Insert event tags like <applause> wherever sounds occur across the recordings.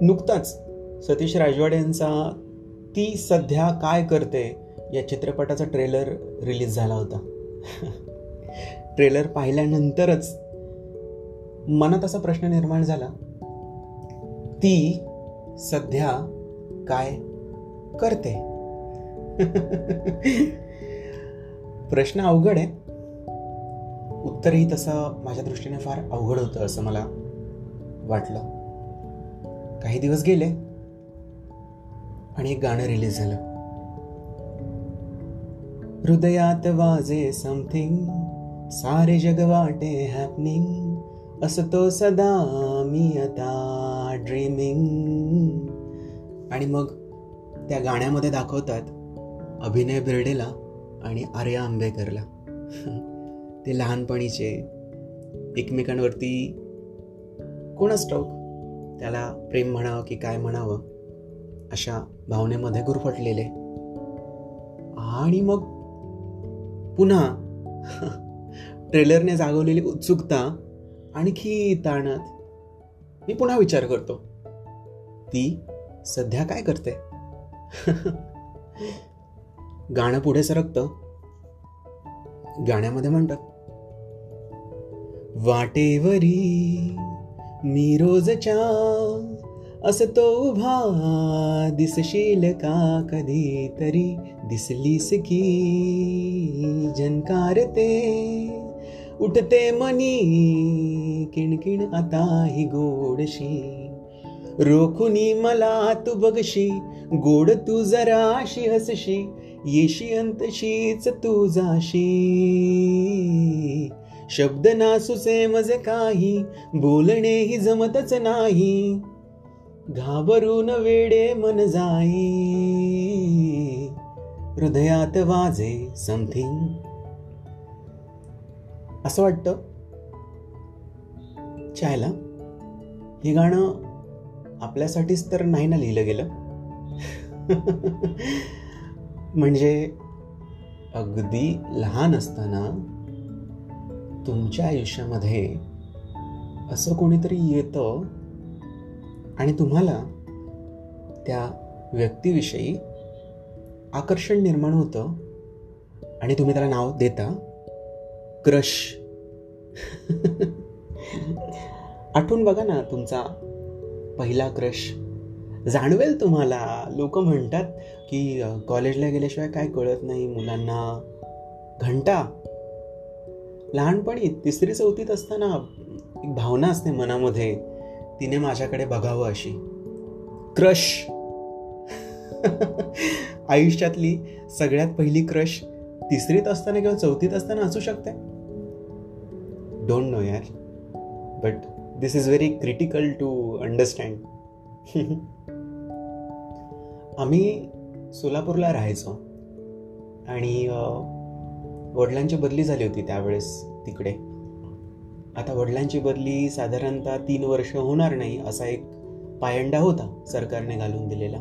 नुकताच सतीश राजवाडे यांचा ती सध्या काय करते या चित्रपटाचा ट्रेलर रिलीज झाला होता. <laughs> ट्रेलर पाहिल्यानंतरच मनात असा प्रश्न निर्माण झाला ती सध्या काय करते? <laughs> प्रश्न अवघड आहे. उत्तरही तसं माझ्या दृष्टीने फार अवघड होतं असं मला वाटलं. काही दिवस गेले आणि एक गाणं रिलीज झालं. हृदयात वाजे समथिंग सारे जग वाटे हॅपनिंग असतो सदा मी आता ड्रीमिंग आणि मग त्या गाण्यामध्ये दाखवतात अभिनय बिर्डेला आणि आर्या आंबेकरला. ते लहानपणीचे एकमेकांवरती कोणच ठाऊक त्याला प्रेम म्हणावं की काय म्हणावं अशा भावनेमध्ये गुरफटलेले. आणि मग पुन्हा ट्रेलरने जागवलेली उत्सुकता आणखी ताणत मी पुन्हा विचार करतो. ती सध्या काय करते? गाणं पुढे सरकतं. गाण्यामध्ये म्हणतात वाटेवरी मी रोजच्या असतो उभा दिसशील का कधी तरी दिसलीस की जनकारते उठते मनी किणकिण आता ही गोडशी. रोखुनी मला तू बघशी गोड तू जराशी हसशी येशी अंतशीच तू जाशी. शब्द नासुचे मजे काही बोलणेही जमतच नाही. घाबरून वेडे मन जाई. हृदयात वाजे समथिंग असं वाटतं. चायला हे गाणं आपल्यासाठीच तर नाही ना लिहिलं गेलं. <laughs> म्हणजे अगदी लहान असताना तुमच्या आयुष्यामध्ये असं कोणीतरी येतं आणि तुम्हाला त्या व्यक्तीविषयी आकर्षण निर्माण होतं आणि तुम्ही त्याला नाव देता? क्रश. <laughs> आठवून बघा ना तुमचा पहिला क्रश. जाणवेल तुम्हाला. लोक म्हणतात की कॉलेजला गेल्याशिवाय काय कळत नाही मुलांना. घंटा. लहानपणी तिसरी चौथीत असताना एक भावना असते मनामध्ये तिने माझ्याकडे बघावं अशी. क्रश. <laughs> आयुष्यातली सगळ्यात पहिली क्रश तिसरीत असताना किंवा चौथीत असताना असू शकते. डोंट नो यार. But this is very critical to understand आम्ही सोलापूरला राहायचो. आणि वडिलांची बदली झाली होती त्यावेळेस तिकडे. आता वडिलांची बदली साधारणतः तीन वर्ष होणार नाही असा एक पायंडा होता सरकारने घालून दिलेला.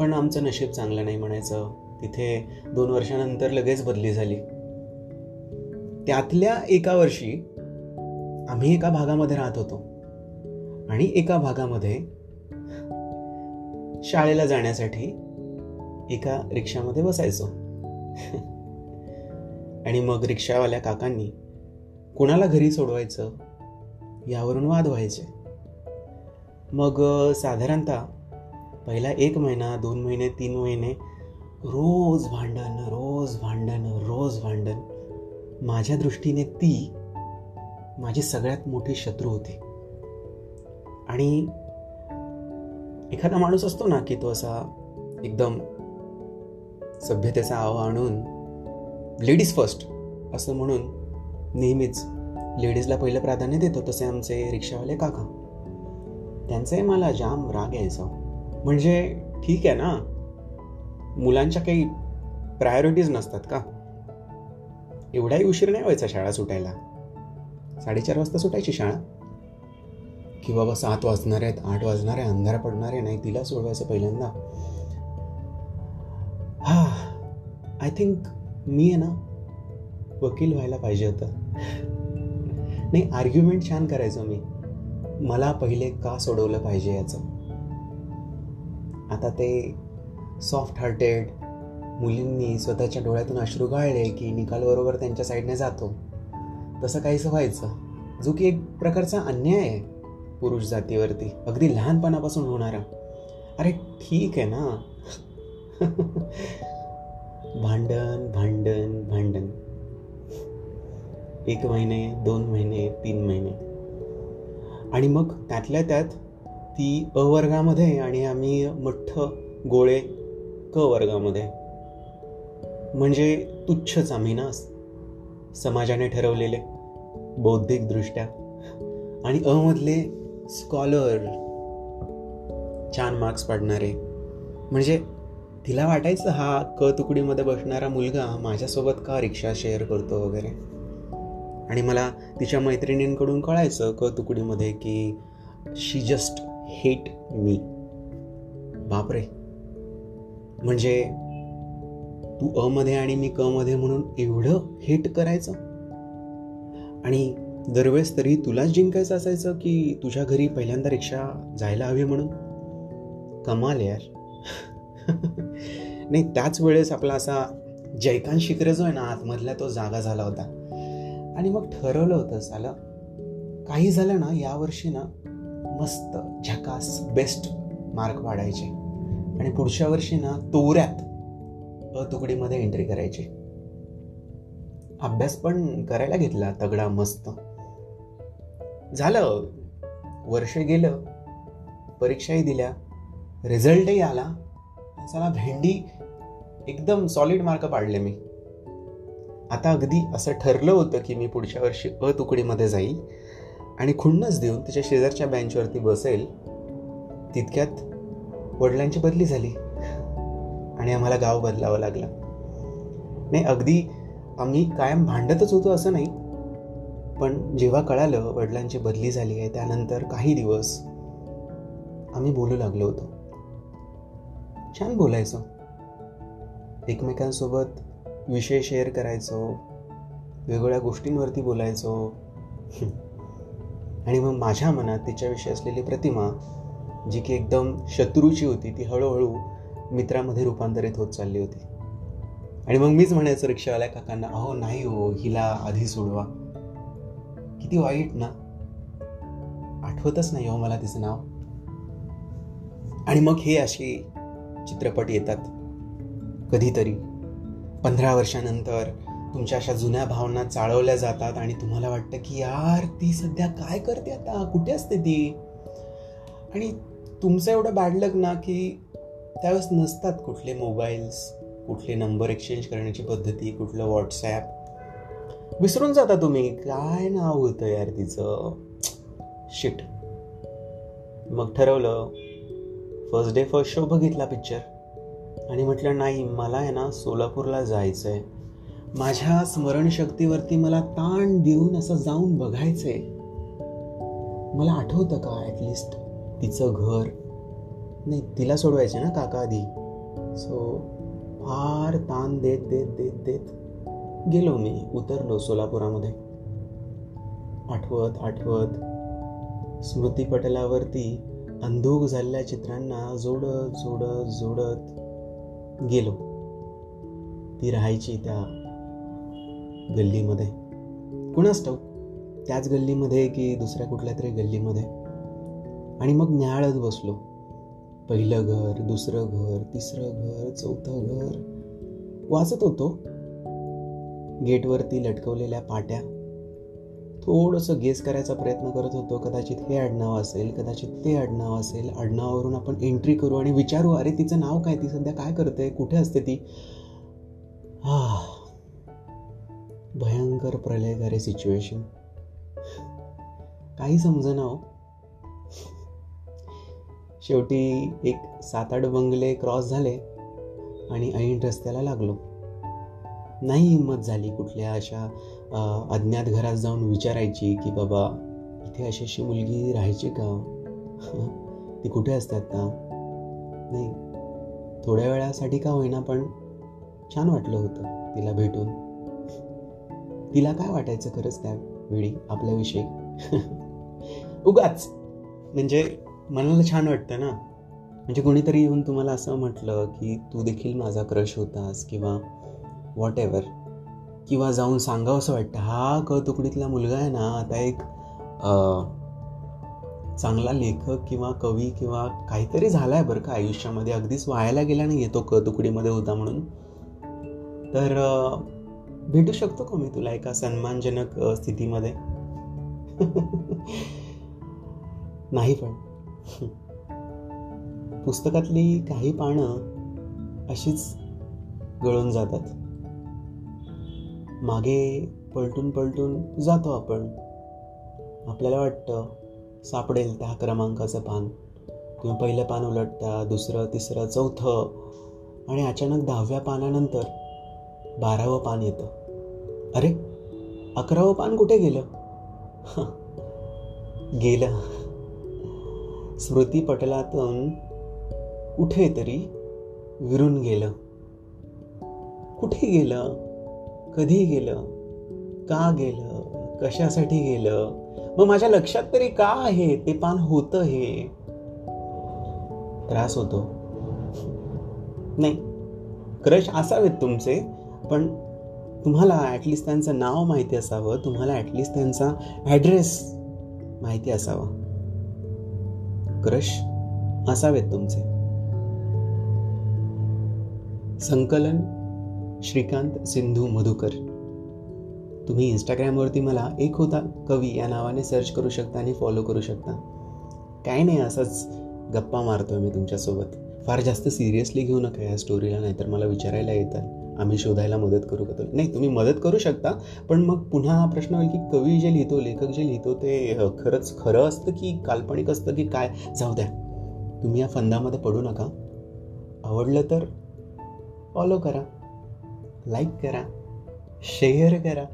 पण आमचं नशीब चांगलं नाही म्हणायचं. तिथे दोन वर्षानंतर लगेच बदली झाली. त्यातल्या एका वर्षी आम्ही एका भागामध्ये राहत होतो. आणि एका भागामध्ये शाळेला जाण्यासाठी एका रिक्षामध्ये बसायचो. <laughs> आणि मग रिक्षावाल्या काकांनी कुणाला घरी सोडवायचं? यावरून वाद व्हायचे. मग साधारणतः पहिला एक महिना दोन महिने तीन महिने रोज भांडण रोज भांडण रोज भांडण. माझ्या दृष्टीने ती माझी सगळ्यात मोठी शत्रू होती. आणि एखादा माणूस असतो ना की तो असा एकदम सभ्यतेचा आव आणून लेडीज फर्स्ट असं म्हणून नेहमीच लेडीजला पहिलं प्राधान्य देतो तसे आमचे रिक्षावाले काका. त्यांचाही मला जाम राग यायचा. म्हणजे ठीक आहे ना? मुलांच्या काही प्रायोरिटीज नसतात का? एवढाही उशीर नाही व्हायचा शाळा सुटायला. साडेचार वाजता सुटायची शाळा. की बाबा सात वाजणार आहेत आठ वाजणार आहे अंधार पडणार आहे नाही तिला सोडवायचं पहिल्यांदा. हा आय थिंक मी आहे ना वकील व्हायला पाहिजे होतं. नाही आर्ग्युमेंट छान करायचो मी. मला पहिले का सोडवलं पाहिजे याचं? आता ते सॉफ्ट हार्टेड मुलींनी स्वतःच्या डोळ्यातून अश्रू गाळले की निकाल बरोबर त्यांच्या साईडने जातो. तसं काहीसं व्हायचं. जो की एक प्रकारचा अन्याय आहे पुरुष जातीवरती. अगदी लहानपणापासून होणारा. अरे ठीक आहे ना. <laughs> भांडण भांडण भांडण. एक महिने दोन महिने तीन महिने. आणि मग त्यातल्या त्यात ती अ वर्गामध्ये आणि आम्ही मठ्ठ गोळे क वर्गामध्ये. म्हणजे तुच्छच आम्ही ना समाजाने ठरवलेले बौद्धिकदृष्ट्या. आणि अमधले स्कॉलर छान मार्क्स पाडणारे. म्हणजे तिला वाटायचं हा क तुकडीमध्ये बसणारा मुलगा माझ्यासोबत का रिक्षा शेअर करतो वगैरे? आणि मला तिच्या मैत्रिणींकडून कळायचं क तुकडीमध्ये की शी जस्ट हेट मी बापरे. म्हणजे तू अ मध्ये आणि मी क मध्ये म्हणून एवढं हेट करायचं? आणि दरवेळेस तरी तुलाच जिंकायचं असायचं की तुझ्या घरी पहिल्यांदा रिक्षा जायला हवी म्हणून? कमाल यार. <laughs> नाही त्याच वेळेस आपला असा जयकांत शिकरे जो आहे ना आतमधला तो जागा झाला होता. आणि मग ठरवलं होतं साला काही झालं ना यावर्षी ना मस्त झकास बेस्ट मार्क वाढायचे. आणि पुढच्या वर्षी ना तोऱ्यात अ तुकडीमध्ये एंट्री करायची. अभ्यास पण करायला घेतला तगडा मस्त. झालं. वर्ष गेलं. परीक्षाही दिल्या. रिझल्टही आला. चला भेंडी एकदम सॉलिड मार्क पाडले मी. आता अगदी असं ठरलं होतं की मी पुढच्या वर्षी अ तुकडीमध्ये जाईल आणि खुन्नस देऊन तिच्या शेजारच्या बेंचवरती बसेल तितक्यात वडिलांची बदली झाली आणि आम्हाला गाव बदलावं लागलं. नाही अगदी आम्ही कायम भांडतच होतो असं नाही पण जेव्हा कळालं वडिलांची बदली झाली आहे त्यानंतर काही दिवस आम्ही बोलू लागलो होतो. छान बोलायचो. एकमेकांसोबत विषय शेअर करायचो वेगवेगळ्या गोष्टींवरती बोलायचो. <laughs> आणि मग माझ्या मनात तिच्याविषयी असलेली प्रतिमा जी की एकदम शत्रूची होती ती हळूहळू मित्रामध्ये रूपांतरित होत चालली होती. आणि मग मीच म्हणायचं रिक्षावाल्या काकांना अहो नाही हो हिला आधी सोडवा. किती वाईट ना. आठवतच नाही हो मला तिचं नाव. आणि मग हे असे चित्रपट येतात. कधीतरी. पंधरा वर्षानंतर तुमच्या अशा जुन्या भावना चाळवल्या जातात आणि तुम्हाला वाटतं की यार ती सध्या काय करते आता? कुठे असते ती? आणि तुमचं एवढं बॅड लक ना की त्यावेळेस नसतात कुठले मोबाईल्स कुठले नंबर एक्सचेंज करण्याची पद्धती कुठलं व्हॉट्सॲप विसरून जाता तुम्ही. काय नाव होतं यार तिचं? शिट मग ठरवलं. फर्स्ट डे फर्स्ट शो बघितला पिक्चर आणि म्हटलं नाही मला आहे ना सोलापूरला जायचं आहे माझ्या स्मरणशक्तीवरती मला ताण देऊन असं जाऊन बघायचंय. मला आठवतं का ॲटलिस्ट तिचं घर? नाही तिला सोडवायचं ना काका आधी. सो फार ताण देत देत देत देत गेलो मी उतरलो सोलापुरामध्ये. आठवत आठवत स्मृतीपटलावरती अंधूक झालेल्या चित्रांना जोडत जोडत जोडत गेलो. ती राहायची त्या गल्लीमध्ये. कुणास ठाऊक? त्याच गल्लीमध्ये की दुसऱ्या कुठल्या तरी गल्लीमध्ये. आणि मग न्याळत बसलो. पहिलं घर दुसरं घर तिसरं घर चौथं घर. वाचत होतो. गेटवरती लटकवलेल्या पाट्या. थोडंसं गेस करायचा प्रयत्न करत होतो. कदाचित हे आडनाव असेल कदाचित ते आडनाव असेल. आडनावावरून आपण एंट्री करू आणि विचारू अरे तिचं नाव काय? ती सध्या काय करते कुठे असते ती? हा. भयंकर प्रलयकारी सिच्युएशन काही समजना हो. शेवटी एक सात आठ बंगले क्रॉस झाले आणि ऐन रस्त्याला लागलो. नाही हिंमत झाली कुठल्या अशा अज्ञात घरात जाऊन विचारायची की बाबा इथे अशी अशी मुलगी राहायची का? <laughs> ती कुठे असतात का नाही. थोड्या वेळासाठी का होईना पण छान वाटलं होतं तिला भेटून. तिला काय वाटायचं खरंच त्या वेळी आपल्याविषयी? <laughs> उगाच. म्हणजे मनाला छान वाटतं ना. म्हणजे कोणीतरी येऊन तुम्हाला असं म्हटलं की तू देखील माझा क्रश होतास किंवा वॉट एव्हर किंवा जाऊन सांगावं असं वाटतं हा क तुकडीतला मुलगा आहे ना आता एक चांगला लेखक किंवा कवी किंवा काहीतरी झाला आहे बरं का आयुष्यामध्ये अगदीच व्हायला गेला नाही येतो क तुकडीमध्ये होता म्हणून. तर भेटू शकतो का मी तुला एका सन्मानजनक स्थितीमध्ये? <laughs> नाही पण. पुस्तकातली काही पानं अशीच गळून जातात. मागे पलटून पलटून जातो आपण. आपल्याला वाटतं सापडेल त्या क्रमांकाचं पान. तुम्ही पहिलं पान उलटता दुसरं तिसरं चौथं. आणि अचानक दहाव्या पानानंतर बारावं पान येतं. अरे अकरावं पान कुठे गेलं? गेलं. स्मृतीपटलातून कुठेतरी विरून गेलं. कुठे गेलं? कधी गेलं? का गेलं? कशासाठी गेलं? मग माझ्या लक्षात तरी का आहे? ते पान होतं हे. त्रास होतो. नाही. क्रश असावेत तुमचे पण तुम्हाला ॲटलिस्ट त्यांचं नाव माहिती असावं. तुम्हाला ॲटलिस्ट त्यांचा ॲड्रेस माहिती असावा. क्रश असावेत तुमचे. संकलन श्रीकांत सिंधू मधुकर. तुम्ही इंस्टाग्रामवरती मला एक होता कवी या नावाने सर्च करू शकता आणि फॉलो करू शकता. काय नाही असंच गप्पा मारतोय मी तुमच्यासोबत. फार जास्त सिरियसली घेऊ नका या स्टोरीला नाहीतर मला विचारायला येतात आम्ही शोधायला मदत करू का नाही तुम्ही मदत करू शकता पण मग पुन्हा हा प्रश्न होईल की कवी जे लिहितो लेखक जे लिहितो ते खरंच खरं असतं की काल्पनिक असतं की काय? जाऊ द्या. तुम्ही या फंदामध्ये पडू नका. आवडलं तर फॉलो करा. लाईक करा शेअर करा.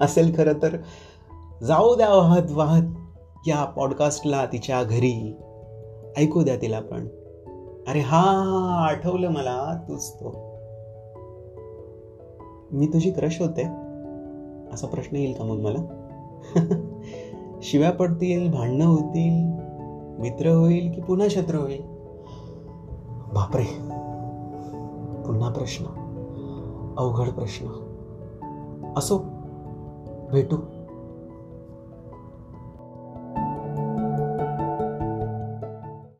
असेल खरं तर जाऊ द्या वाहत वाहत या पॉडकास्टला तिच्या घरी. ऐकू द्या तिला पण. अरे हा आठवलं मला तूच तो. मी तुझी क्रश होते. असा प्रश्न येईल का मग मला? <laughs> शिव्या पडतील भांडणं होतील मित्र होईल की पुन्हा शत्रू होईल? बापरे. पुन्हा प्रश्न अवघड प्रश्न. असो भेटू.